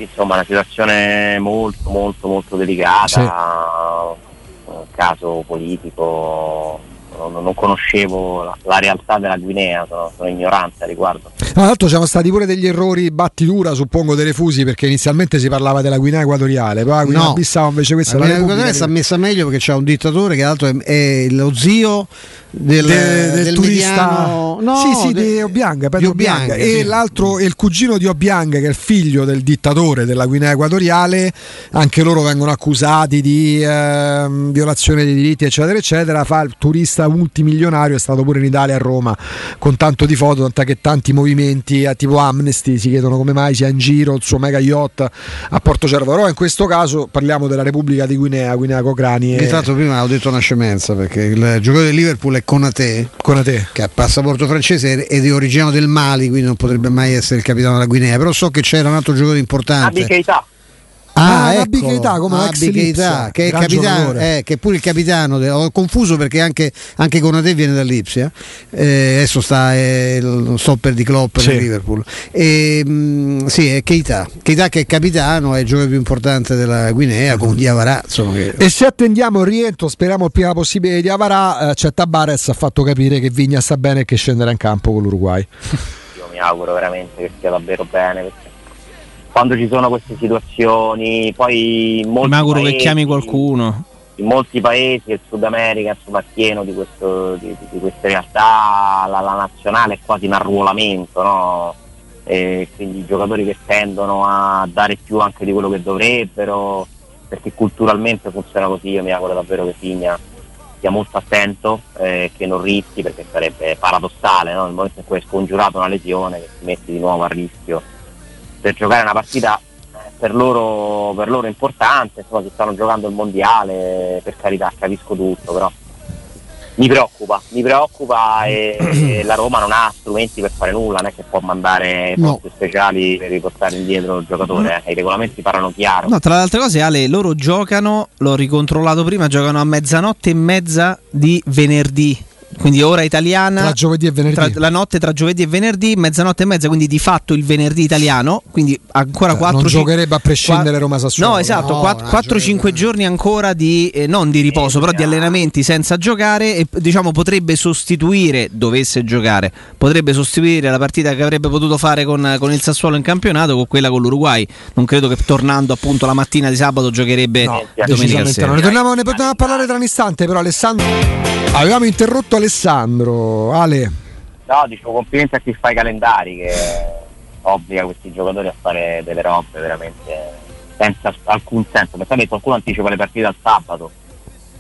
insomma una situazione molto molto molto delicata, sì. un caso politico, non, non conoscevo la, la, realtà della Guinea, sono, sono ignorante a riguardo. Tra l'altro c'erano stati pure degli errori battitura, suppongo, dei refusi, perché inizialmente si parlava della Guinea Equatoriale, poi la Guinea No. Bissau invece questa La è la Guinea Equatoriale sta messa meglio perché c'è un dittatore che altro è, è lo zio del, de- del, del turista no, sì sì de- di Obiang, Pedro di Obiang, Obiang. sì. e l'altro è il cugino di Obiang che è il figlio del dittatore della Guinea Equatoriale anche loro vengono accusati di ehm, violazione dei diritti eccetera eccetera fa il turista multimilionario è stato pure in Italia a Roma con tanto di foto tant'è che tanti movimenti eh, tipo Amnesty si chiedono come mai sia in giro il suo mega yacht a Porto Cervo. Però in questo caso parliamo della Repubblica di Guinea Guinea Cocrani Che e l'altro prima ho detto una scemenza perché il giocatore del Liverpool è Conate Conate che ha passaporto francese ed è originario del Mali quindi non potrebbe mai essere il capitano della Guinea. Però so che c'era un altro giocatore importante. Nabi Keita. Ah, ecco, Keita, come Nabi ex che è, capitano, eh, che è pure il capitano de- ho confuso perché anche, anche Conate viene dall'Ipsia eh, adesso sta è il stopper di Klopp Sì. nel Liverpool e, mh, sì è Keita Keita che è capitano è il giocatore più importante della Guinea con Diavarà insomma che- E se attendiamo il rientro, speriamo il prima possibile di Avarà, eh, c'è Tabares ha fatto capire che Vigna sta bene e che scenderà in campo con l'Uruguay. Io mi auguro veramente che stia davvero bene perché quando ci sono queste situazioni, poi in molti Mi auguro che paesi- chiami qualcuno. In molti paesi, il Sud America insomma, è pieno di, questo, di, di- queste realtà, la, la nazionale è quasi un arruolamento, no? E quindi i giocatori che tendono a dare più anche di quello che dovrebbero, perché culturalmente funziona così, io mi auguro davvero che Figna sia molto attento, eh, che non rischi, perché sarebbe paradossale no? nel momento in cui hai scongiurato una lesione, che ti metti di nuovo a rischio per giocare una partita per loro, per loro importante, insomma si stanno giocando il mondiale, per carità capisco tutto, però mi preoccupa, mi preoccupa e, e la Roma non ha strumenti per fare nulla, non è che può mandare No. speciali per riportare indietro il giocatore, eh. i regolamenti parlano chiaro. No, tra le altre cose, Ale, loro giocano, l'ho ricontrollato prima, giocano a mezzanotte e mezza di venerdì. Quindi ora italiana. Tra giovedì e venerdì. tra- la notte tra giovedì e venerdì, mezzanotte e mezza, quindi di fatto il venerdì italiano, quindi ancora Eh, 4 non giocherebbe a prescindere Roma Sassuolo. No, esatto, No, 4-5 no, giorni ancora di eh, non di riposo, Eh, però di allenamenti senza giocare e diciamo potrebbe sostituire, dovesse giocare, potrebbe sostituire la partita che avrebbe potuto fare con, con il Sassuolo in campionato con quella con l'Uruguay. Non credo che tornando appunto la mattina di sabato giocherebbe No, domenica sera. no. Ne torniamo, ne torniamo a parlare tra un istante, però Alessandro... Avevamo interrotto Alessandro, Ale. No, dicevo complimenti a chi fa i calendari che obbliga questi giocatori a fare delle robe veramente senza alcun senso. Pensate che qualcuno anticipa le partite al sabato,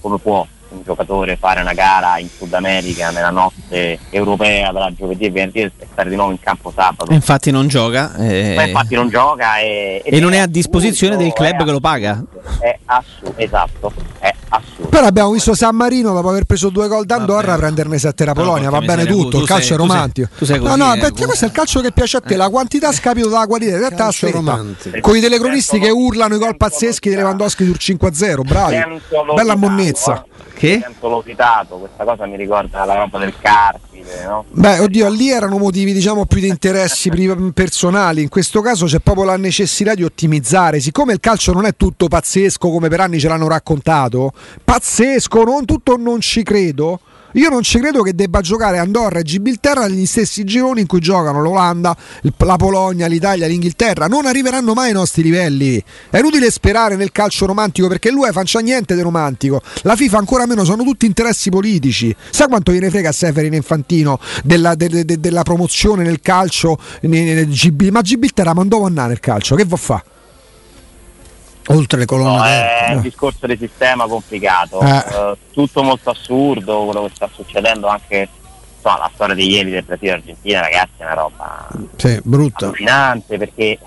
come può un giocatore fare una gara in Sud America nella notte europea tra giovedì e venerdì e stare di nuovo in campo sabato? Infatti non gioca eh, infatti non gioca e, e non è a disposizione del club è che lo paga. È assurdo, esatto, è assurdo. Però abbiamo visto San Marino dopo aver preso due gol d'Andorra prenderne sette la Polonia, va porca bene tutto, tu il calcio sei- è tu sei- romantico. tu sei no, così, no, eh, perché questo è il calcio che piace a te, la quantità scapito dalla qualità, in realtà aspetta. romantico. Con i telecronisti che urlano i gol pazzeschi di Lewandowski sul 5-0, bravi. Bella monnezza. eh. Che? Sento l'ho citato, questa cosa mi ricorda la roba del Carpide, no? Beh, oddio, lì erano motivi diciamo più di interessi personali, in questo caso c'è proprio la necessità di ottimizzare, siccome il calcio non è tutto pazzesco come per anni ce l'hanno raccontato, pazzesco, non tutto non ci credo. Io non ci credo che debba giocare Andorra e Gibilterra negli stessi gironi in cui giocano l'Olanda, la Polonia, l'Italia, l'Inghilterra. Non arriveranno mai ai nostri livelli. È inutile sperare nel calcio romantico perché lui non c'ha niente di romantico. La FIFA ancora meno, sono tutti interessi politici. Sa quanto gliene frega a Seferin Infantino della, de- de- della promozione nel calcio? ne- ne- GB ma Gibilterra mandò a nel calcio, che va fa? Oltre le colonne No, è un discorso di sistema complicato, Eh. Eh, tutto molto assurdo, quello che sta succedendo anche insomma, la storia di ieri del Brasile Argentina, ragazzi, è una roba Sì, brutta. allucinante perché eh,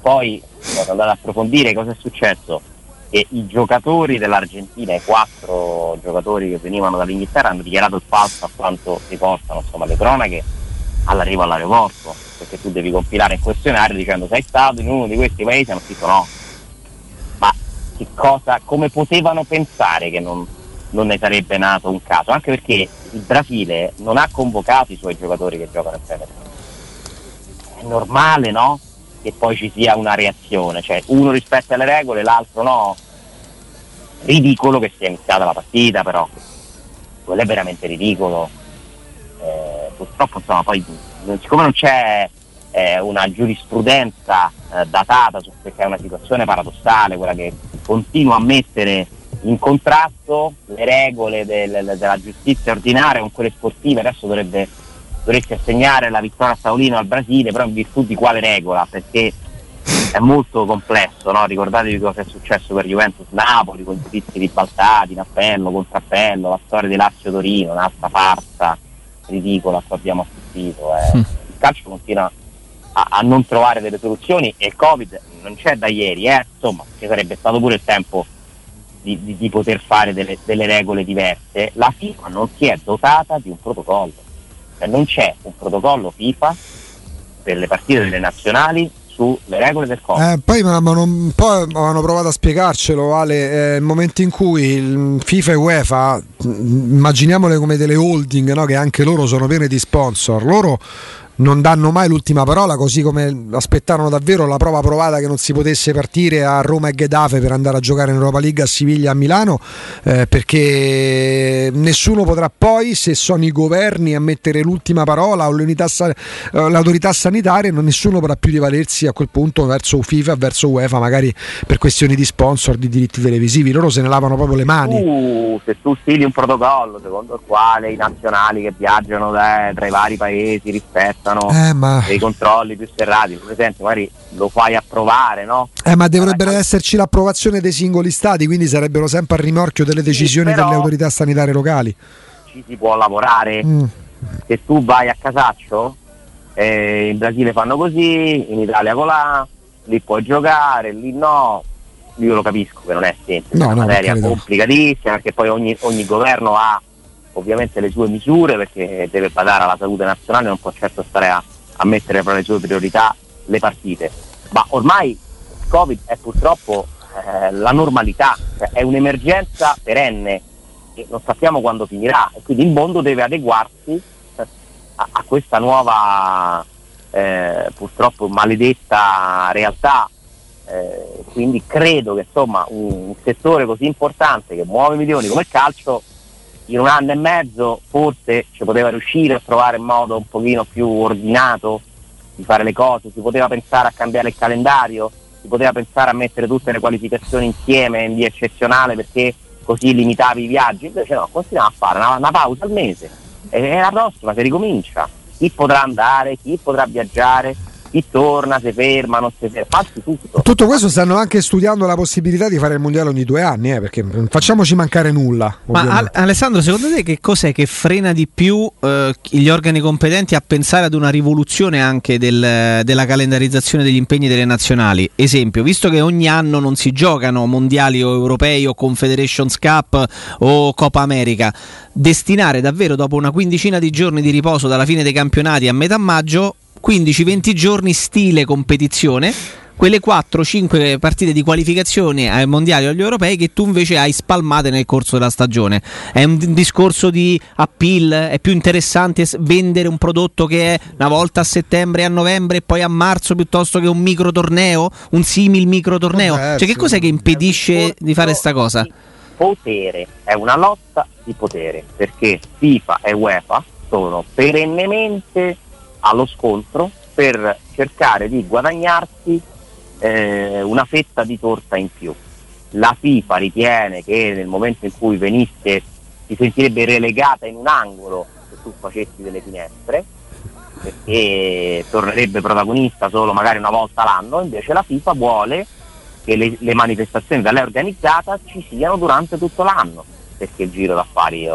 poi andato ad approfondire cosa è successo che i giocatori dell'Argentina, i quattro giocatori che venivano dall'Inghilterra hanno dichiarato il falso a quanto riportano insomma, le cronache all'arrivo all'aeroporto perché tu devi compilare il questionario dicendo sei stato in uno di questi paesi hanno scritto no cosa, come potevano pensare che non, non ne sarebbe nato un caso anche perché il Brasile non ha convocato i suoi giocatori che giocano in Premier League è normale, no? Che poi ci sia una reazione, cioè uno rispetta le regole, l'altro no. Ridicolo che sia iniziata la partita, però quello è veramente ridicolo. Eh, purtroppo insomma poi siccome non c'è eh, una giurisprudenza eh, datata su, perché è una situazione paradossale, quella che continua a mettere in contrasto le regole del, della giustizia ordinaria con quelle sportive, adesso dovrebbe, dovresti assegnare la vittoria a Saulino al Brasile, però in virtù di quale regola? Perché è molto complesso, no? ricordatevi cosa è successo per Juventus Napoli con giudizi ribaltati in appello, contrappello, la storia di Lazio Torino, un'altra farsa ridicola a cui abbiamo assistito. Eh. Il calcio continua a, a, non trovare delle soluzioni e il Covid non c'è da ieri, eh? insomma ci sarebbe stato pure il tempo di, di, di poter fare delle, delle, regole diverse. La FIFA non si è dotata di un protocollo, cioè non c'è un protocollo FIFA per le partite delle nazionali sulle regole del Covid. Eh, poi, ma, ma non, poi hanno provato a spiegarcelo, Ale, eh, il momento in cui FIFA e UEFA, immaginiamole come delle holding, no? che anche loro sono piene di sponsor, loro non danno mai l'ultima parola, così come aspettarono davvero la prova provata che non si potesse partire a Roma e Getafe per andare a giocare in Europa League a Siviglia e a Milano, eh, perché nessuno potrà poi, se sono i governi a mettere l'ultima parola o eh, l'autorità sanitaria, nessuno potrà più rivalersi a quel punto verso FIFA, verso UEFA, magari per questioni di sponsor, di diritti televisivi, loro se ne lavano proprio le mani. Uh, se tu stili un protocollo secondo il quale i nazionali che viaggiano da, tra i vari paesi rispettano siano eh, ma... dei controlli più serrati, per esempio magari lo fai approvare, no? Eh, ma dovrebbe allora, esserci l'approvazione dei singoli stati, quindi sarebbero sempre al rimorchio delle decisioni sì, delle autorità sanitarie locali. Ci si può lavorare. Mm. Se tu vai a Casaccio, eh, in Brasile fanno così, in Italia colà, lì puoi giocare, lì no. Io lo capisco che non è semplice, no, è una no, materia complicatissima perché poi ogni, ogni governo ha ovviamente le sue misure perché deve badare alla salute nazionale, non può certo stare a, a mettere fra le sue priorità le partite. Ma ormai il Covid è purtroppo eh, la normalità, cioè è un'emergenza perenne e non sappiamo quando finirà e quindi il mondo deve adeguarsi eh, a, a questa nuova eh, purtroppo maledetta realtà. Eh, quindi credo che insomma un, un settore così importante che muove milioni come il calcio in un anno e mezzo forse ci poteva riuscire a trovare un modo un pochino più ordinato di fare le cose, si poteva pensare a cambiare il calendario, si poteva pensare a mettere tutte le qualificazioni insieme in via eccezionale perché così limitavi i viaggi, invece no, continuiamo a fare una, una pausa al mese e la prossima si ricomincia, chi potrà andare, chi potrà viaggiare, chi torna, si ferma, non si ferma, passi tutto. Tutto questo stanno anche studiando la possibilità di fare il mondiale ogni due anni, eh, perché non facciamoci mancare nulla. Ma Al- Alessandro, secondo te che cos'è che frena di più eh, gli organi competenti a pensare ad una rivoluzione anche del, della calendarizzazione degli impegni delle nazionali? Esempio, visto che ogni anno non si giocano mondiali o europei o Confederations Cup o Coppa America, destinare davvero dopo una quindicina di giorni di riposo dalla fine dei campionati a metà maggio 15-20 giorni stile competizione quelle 4-5 partite di qualificazione ai mondiali o agli europei che tu invece hai spalmate nel corso della stagione. È un discorso di appeal, è più interessante vendere un prodotto che è una volta a settembre, a novembre e poi a marzo piuttosto che un micro torneo, un simil micro torneo. Cioè che cos'è che impedisce di fare questa cosa? Potere, è una lotta di potere, perché FIFA e UEFA sono perennemente allo scontro per cercare di guadagnarsi eh, una fetta di torta in più. La FIFA ritiene che nel momento in cui venisse si sentirebbe relegata in un angolo se tu facessi delle finestre perché tornerebbe protagonista solo magari una volta l'anno, invece la FIFA vuole che le, le manifestazioni da lei organizzate ci siano durante tutto l'anno, perché il giro d'affari eh,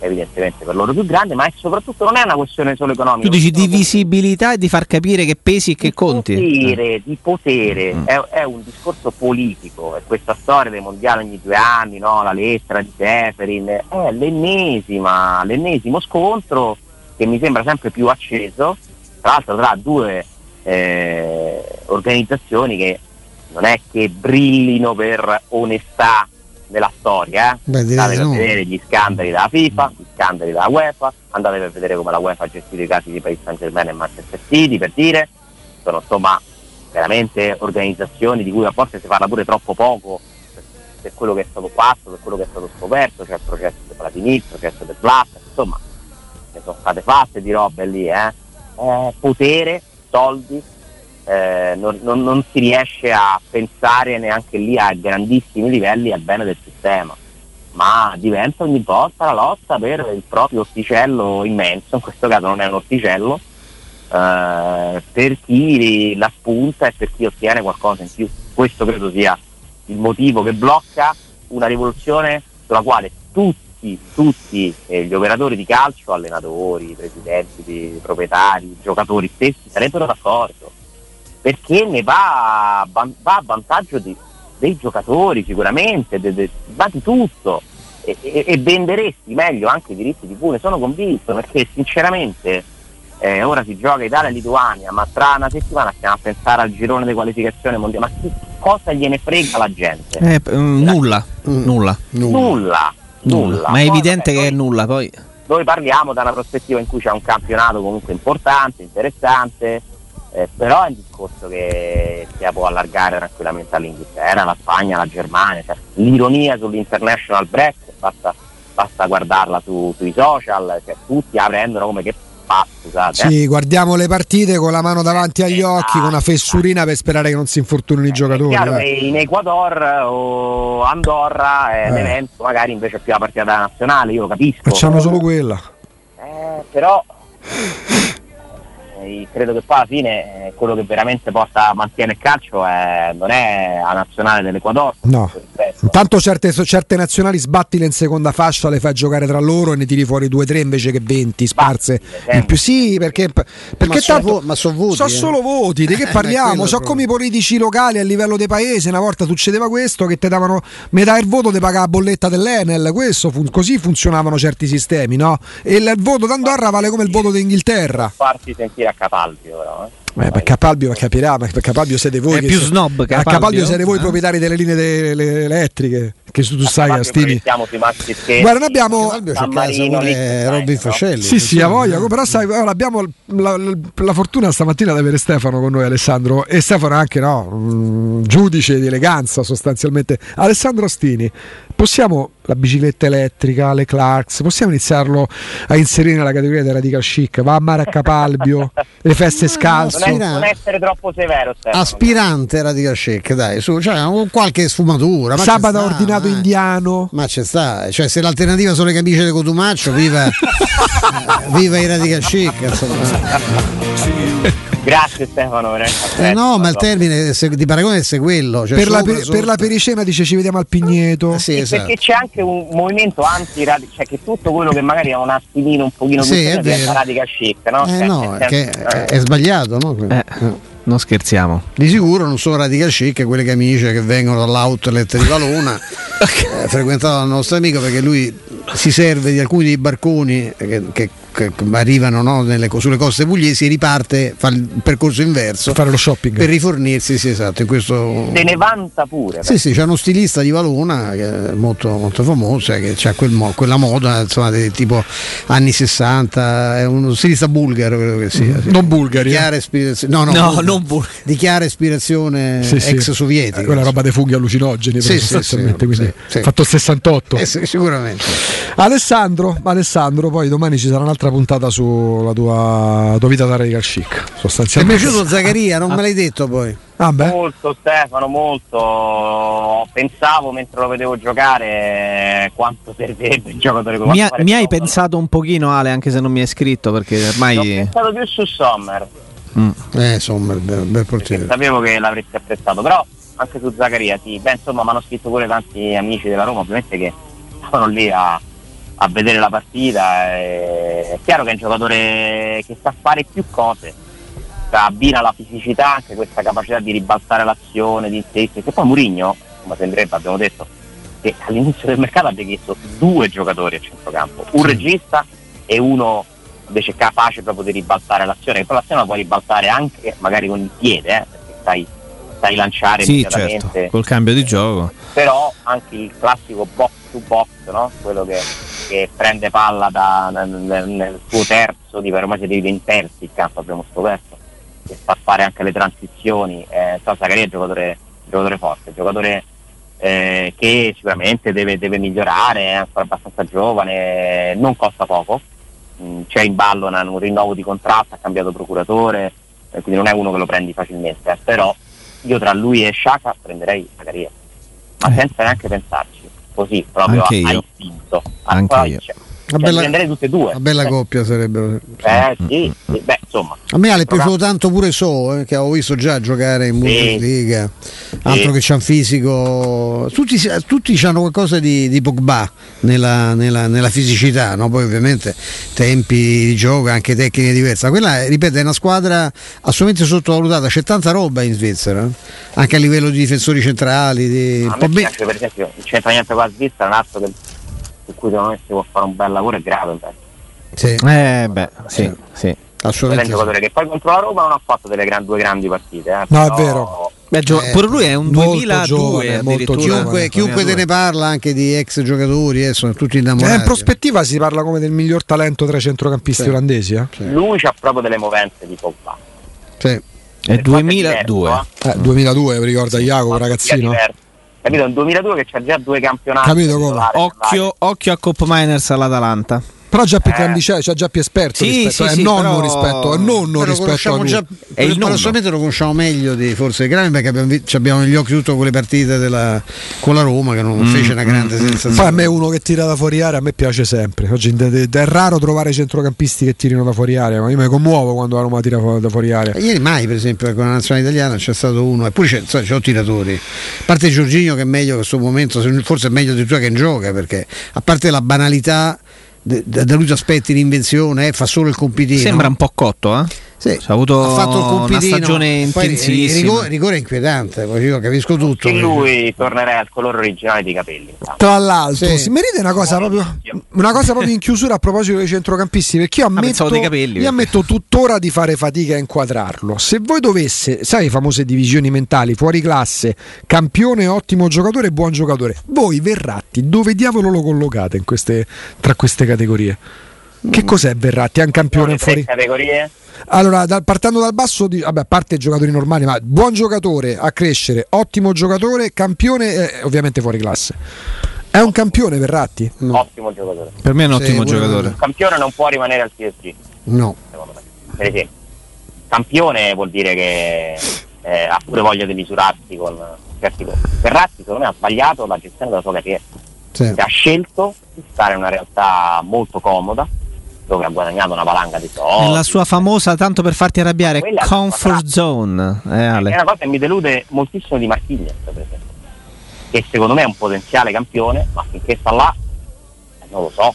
evidentemente per loro più grande, ma è soprattutto non è una questione solo economica. Tu dici di visibilità e di far capire che pesi e che conti. Potere, di potere, mm. è, è, un discorso politico, è questa storia dei mondiali ogni due anni, no? la lettera di Seferin, è l'ennesima, l'ennesimo scontro che mi sembra sempre più acceso, tra l'altro tra due eh, organizzazioni che non è che brillino per onestà della storia. Eh? Andate a vedere gli scandali della FIFA, gli scandali della UEFA, andate a vedere come la UEFA ha gestito i casi di Paris Saint Germain e Manchester City, per dire, sono insomma veramente organizzazioni di cui a volte si parla pure troppo poco per, quello che è stato fatto, per quello che è stato scoperto, cioè il processo del Platini, il processo del Blatt, insomma, ne sono state fatte di robe lì, eh? eh potere, soldi, eh, non, non, non, si riesce a pensare neanche lì a grandissimi livelli al bene del sistema, ma diventa ogni volta la lotta per il proprio orticello immenso, in questo caso non è un orticello, eh, per chi la spunta e per chi ottiene qualcosa in più. Questo credo sia il motivo che blocca una rivoluzione sulla quale tutti, tutti eh, gli operatori di calcio, allenatori, presidenti, proprietari, giocatori stessi sarebbero d'accordo perché ne va, va a vantaggio di, dei giocatori sicuramente, de, de, va di tutto e, e, e, venderesti meglio anche i diritti di Pune, sono convinto perché sinceramente eh, ora si gioca Italia e Lituania, ma tra una settimana stiamo a pensare al girone di qualificazione mondiale, ma cosa gliene frega la gente? Eh, mm, nulla, mm. nulla, nulla, nulla, nulla. Ma è evidente che è nulla poi. Noi parliamo da una prospettiva in cui c'è un campionato comunque importante, interessante, eh, però è un discorso che si può allargare tranquillamente all'Inghilterra, alla Spagna, alla Germania, cioè, l'ironia sull'international break basta, basta guardarla su, sui social, cioè, tutti la prendono come che fa, scusate. Sì, eh. guardiamo le partite con la mano davanti agli esatto. occhi, con una fessurina per sperare che non si infortunino eh, i giocatori. Chiaro, eh. in Ecuador o Andorra è un evento magari invece più la partita nazionale, io lo capisco. Facciamo solo quella. Eh, credo che poi alla fine eh, quello che veramente porta mantiene il calcio è, non è la nazionale dell'Equador. No, intanto certe, certe, nazionali sbattile in seconda fascia, le fai giocare tra loro e ne tiri fuori due o tre invece che 20 sparse in più. Sì, perché, perché ma tanto so, sono voti. Sono eh. solo voti, di che parliamo? sono come i politici locali a livello dei paesi, una volta succedeva questo che ti davano metà del voto ti pagava la bolletta dell'Enel, questo fun- così funzionavano certi sistemi, no? E il voto d'Andorra vale come il voto d'Inghilterra. Farti sentire a Capalbio però, eh. Eh, per Capalbio capirà, ma per Capalbio siete voi. È più se... snob. Capalbio. A Capalbio siete voi eh? proprietari delle linee delle elettriche. Che tu sai, Astini. Guarda, noi abbiamo. Robin Fascelli. Sì, sì, a voglia. Però sai, abbiamo la, la, la, fortuna stamattina di avere Stefano con noi, Alessandro. E Stefano è anche no, giudice di eleganza sostanzialmente. Alessandro Astini, possiamo la bicicletta elettrica, le Clarks, possiamo iniziarlo a inserire nella categoria del radical chic? Va a mare a Capalbio, le feste scalze non, non, essere troppo severo. Stefano. Aspirante radical chic, dai, su, cioè, qualche sfumatura. Sabato sta, ordinato eh. indiano. Ma c'è sta, cioè se l'alternativa sono le camicie di Cotumaccio, viva, viva i radical chic. Grazie Stefano. Eh no, ma il termine di paragone è quello. Cioè per, la per, per, la pericena dice ci vediamo al Pigneto. Sì, esatto. Perché c'è anche un movimento anti cioè che tutto quello che magari ha un attimino un pochino più sì, è radical chic, no? Eh, cioè, no, che è, è sbagliato, no? Eh. eh. Non scherziamo. Di sicuro non sono radical chic quelle camicie che vengono dall'outlet di Valona, eh, frequentato dal nostro amico perché lui si serve di alcuni dei barconi che che arrivano no, nelle, sulle coste pugliesi e riparte, fa il percorso inverso per fare lo shopping per rifornirsi. Sì, esatto, in questo... Se ne vanta pure. Sì, sì, c'è uno stilista di Valona che è molto, molto famoso, che ha quel mo, quella moda insomma, di, tipo anni 60, è uno stilista bulgaro, credo che sia. Sì. Non bulgari. Di chiara ispirazione, no, no, no bulgari. non bulgari. Di chiara ispirazione sì, ex sovietica. Eh, quella roba dei funghi allucinogeni, sì, sì, sì, quindi fatto il 68. Eh, sicuramente. Alessandro, Alessandro, poi domani ci sarà un'altra puntata su la tua, tua vita da radical chic. Sostanzialmente. Ti è piaciuto Zaccaria? Non me l'hai detto poi. Ah molto Stefano, molto. Pensavo mentre lo vedevo giocare quanto servirebbe il giocatore come Mi, ha, mi hai pensato un pochino Ale, anche se non mi hai scritto perché ormai... Ho pensato più su Sommer. Mm. Eh, Sommer, bel, bel portiere. Sapevo che l'avresti apprezzato, però anche su Zaccaria, sì. Beh, insomma, mi hanno scritto pure tanti amici della Roma, ovviamente che stavano lì a a vedere la partita. È chiaro che è un giocatore che sa fare più cose, abbina la fisicità, anche questa capacità di ribaltare l'azione, di inserirsi. Che poi Murigno, come sembrerebbe, abbiamo detto, che all'inizio del mercato abbia chiesto due giocatori a centrocampo, un regista e uno invece capace proprio di ribaltare l'azione, che poi l'azione la puoi ribaltare anche magari con il piede, eh, perché sai, sai lanciare sì, certo, col cambio di gioco. Però anche il classico box box, no? quello che che prende palla da, nel, nel, suo terzo, di ormai si divide in terzi il campo, abbiamo scoperto, che fa fare anche le transizioni. Eh, so, è un giocatore, giocatore forte, giocatore eh, che sicuramente deve, deve, migliorare, è ancora abbastanza giovane, non costa poco, mm, c'è in ballo un rinnovo di contratto, ha cambiato procuratore, eh, quindi non è uno che lo prendi facilmente, eh, però io tra lui e Sciacca prenderei Zaccaria, ma senza neanche pensarci, così proprio Anche a, a io. istinto. Anche io. Una cioè, bella- prenderei tutte e due. Una bella Eh, coppia sarebbero. Eh, sì, sì, beh, insomma. A me è piaciuto tanto pure So, eh, che avevo visto già giocare in Bundesliga, altro che c'ha un fisico. Tutti, tutti hanno qualcosa di, di Pogba nella, nella- nella fisicità, no? poi ovviamente tempi di gioco, anche tecniche diverse. Quella, ripeto, è una squadra assolutamente sottovalutata, c'è tanta roba in Svizzera, eh. anche a livello di difensori centrali. Di, A me piace per esempio, non c'entra niente con la Svizzera, un altro che, su cui secondo me si può fare un bel lavoro è Gravenberg. sì, Eh beh, sì, sì. È un assolutamente. sì. giocatore che poi contro la Roma non ha fatto delle gran- due grandi partite. Eh, No, è vero. Beh, gio- Eh, pure lui è un molto 2002 giovane, molto. Chiunque, chiunque te ne parla anche di ex giocatori, eh, sono tutti innamorati. Eh, in prospettiva si parla come del miglior talento tra i centrocampisti Sì. olandesi. Eh? Lui ha proprio delle movenze di Pogba. Sì. È Per quanto è 2002. diverso, Eh, 2002, ricorda Iacopo, Ma ragazzino. Capito? Nel 2002 che c'ha già due campionati. Capito come? Occhio, occhio a Cop Miners all'Atalanta. Però già più Eh. grandicello, cioè già più esperto Sì, rispetto, sì, è sì, nonno però- rispetto, è nonno Noi lo rispetto a lui. già, È il nonno. paradossalmente lo conosciamo meglio di forse Grande perché abbiamo, abbiamo negli occhi tutte quelle partite della- con la Roma che non Mm, fece una grande sensazione. Poi a me uno che tira da fuori area a me piace sempre. Oggi in- è raro trovare centrocampisti che tirino da fuori area, ma io mi commuovo quando la Roma tira da fuori area. Ieri mai, per esempio, con la nazionale italiana c'è stato uno, eppure c'è, sai, c'ho tiratori. A parte Giorginio che è meglio che questo momento, se- forse è meglio addirittura che in gioca, perché a parte la banalità da lui ti aspetti l'invenzione, eh, fa solo il compitino. Sembra un po' cotto, eh? Sì, ha avuto ha fatto il una stagione intensissima. Il rigore, rigore inquietante, poi io capisco tutto. E lui tornerà al colore originale dei capelli. Tra l'altro, Sì. si merita una cosa, proprio, una cosa proprio in chiusura a proposito dei centrocampisti, perché io ammetto, pensavo dei capelli, io perché- ammetto tuttora di fare fatica a inquadrarlo. Se voi dovesse, sai le famose divisioni mentali, fuori classe, campione, ottimo giocatore, buon giocatore, voi Verratti, dove diavolo lo collocate in queste, tra queste categorie? Che cos'è Verratti? È un campione tre fuori. categorie? Allora, dal- partendo dal basso, di- vabbè, a parte giocatori normali, ma buon giocatore a crescere, ottimo giocatore, campione, eh, ovviamente fuori classe. È un campione Verratti? Ottimo giocatore. Per me è un Sì, ottimo pure- giocatore. Un campione non può rimanere al PSG, No. secondo me. Per esempio, campione vuol dire che eh, ha pure voglia di misurarsi con certi cose. Verratti, secondo me, ha sbagliato la gestione della sua carriera. Sì. ha scelto di stare in una realtà molto comoda dove ha guadagnato una valanga di soldi. Nella sua famosa, tanto per farti arrabbiare, Quella è comfort zone. Eh, È una cosa che mi delude moltissimo di per esempio, che secondo me è un potenziale campione, ma finché sta là, eh, non lo so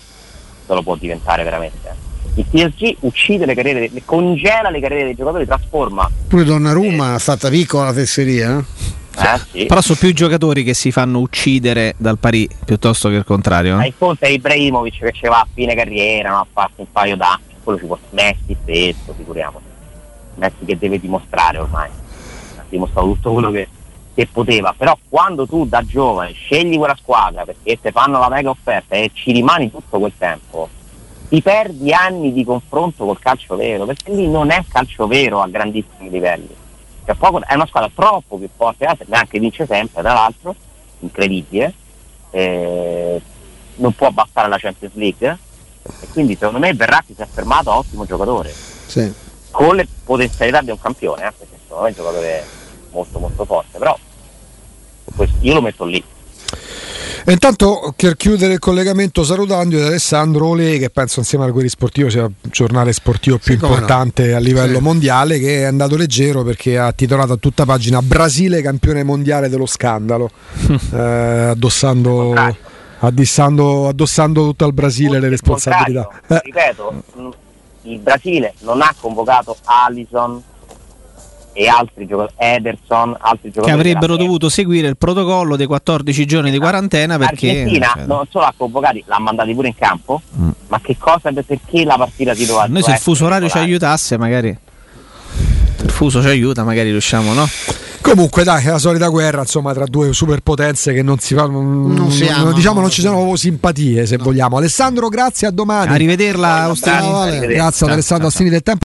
se lo può diventare veramente. Il PSG uccide le carriere, congela le carriere dei giocatori, trasforma. Pure Donnarumma ha fatta piccola la fesseria. eh? Sì. Però sono più i giocatori che si fanno uccidere dal Parì piuttosto che il contrario. Ma eh? il conto è Ibrahimovic che ci va a fine carriera, no? a farsi un paio d'anni, quello ci può Messi stesso, figuriamoci. Messi che deve dimostrare ormai, ha dimostrato tutto quello che, che poteva, però quando tu da giovane scegli quella squadra perché ti fanno la mega offerta e ci rimani tutto quel tempo, ti perdi anni di confronto col calcio vero, perché lì non è calcio vero a grandissimi livelli. Cioè, poco- è una squadra troppo più forte, neanche vince sempre, tra l'altro, incredibile, eh, non può bastare la Champions League. E quindi secondo me Verratti si è affermato ottimo giocatore. Sì. con le potenzialità di un campione eh, perché secondo me è un giocatore molto molto forte però io lo metto lì E intanto per chiudere il collegamento salutando ed Alessandro Ole che penso insieme al Guerri Sportivo sia il giornale sportivo più no. importante a livello Sì. mondiale che è andato leggero perché ha titolato a tutta pagina Brasile campione mondiale dello scandalo eh, addossando, addossando, addossando tutto al Brasile le Il responsabilità Eh, ripeto il Brasile non ha convocato Allison e altri giocatori Ederson altri giocatori Che avrebbero dovuto seguire il protocollo dei 14 giorni di quarantena perché. L'Argentina cioè, non solo ha convocati l'ha mandati pure in campo Mm. ma che cosa perché la partita si doveva Noi se il fuso orario ci aiutasse, magari. Il fuso ci aiuta, magari riusciamo, no? comunque dai è la solita guerra insomma tra due superpotenze che non si fa non, si amano, diciamo no. non ci sono simpatie se vogliamo Alessandro grazie a domani Arrivederla. Ciao, arrivederci. grazie ad Alessandro ciao, Astini del Tempo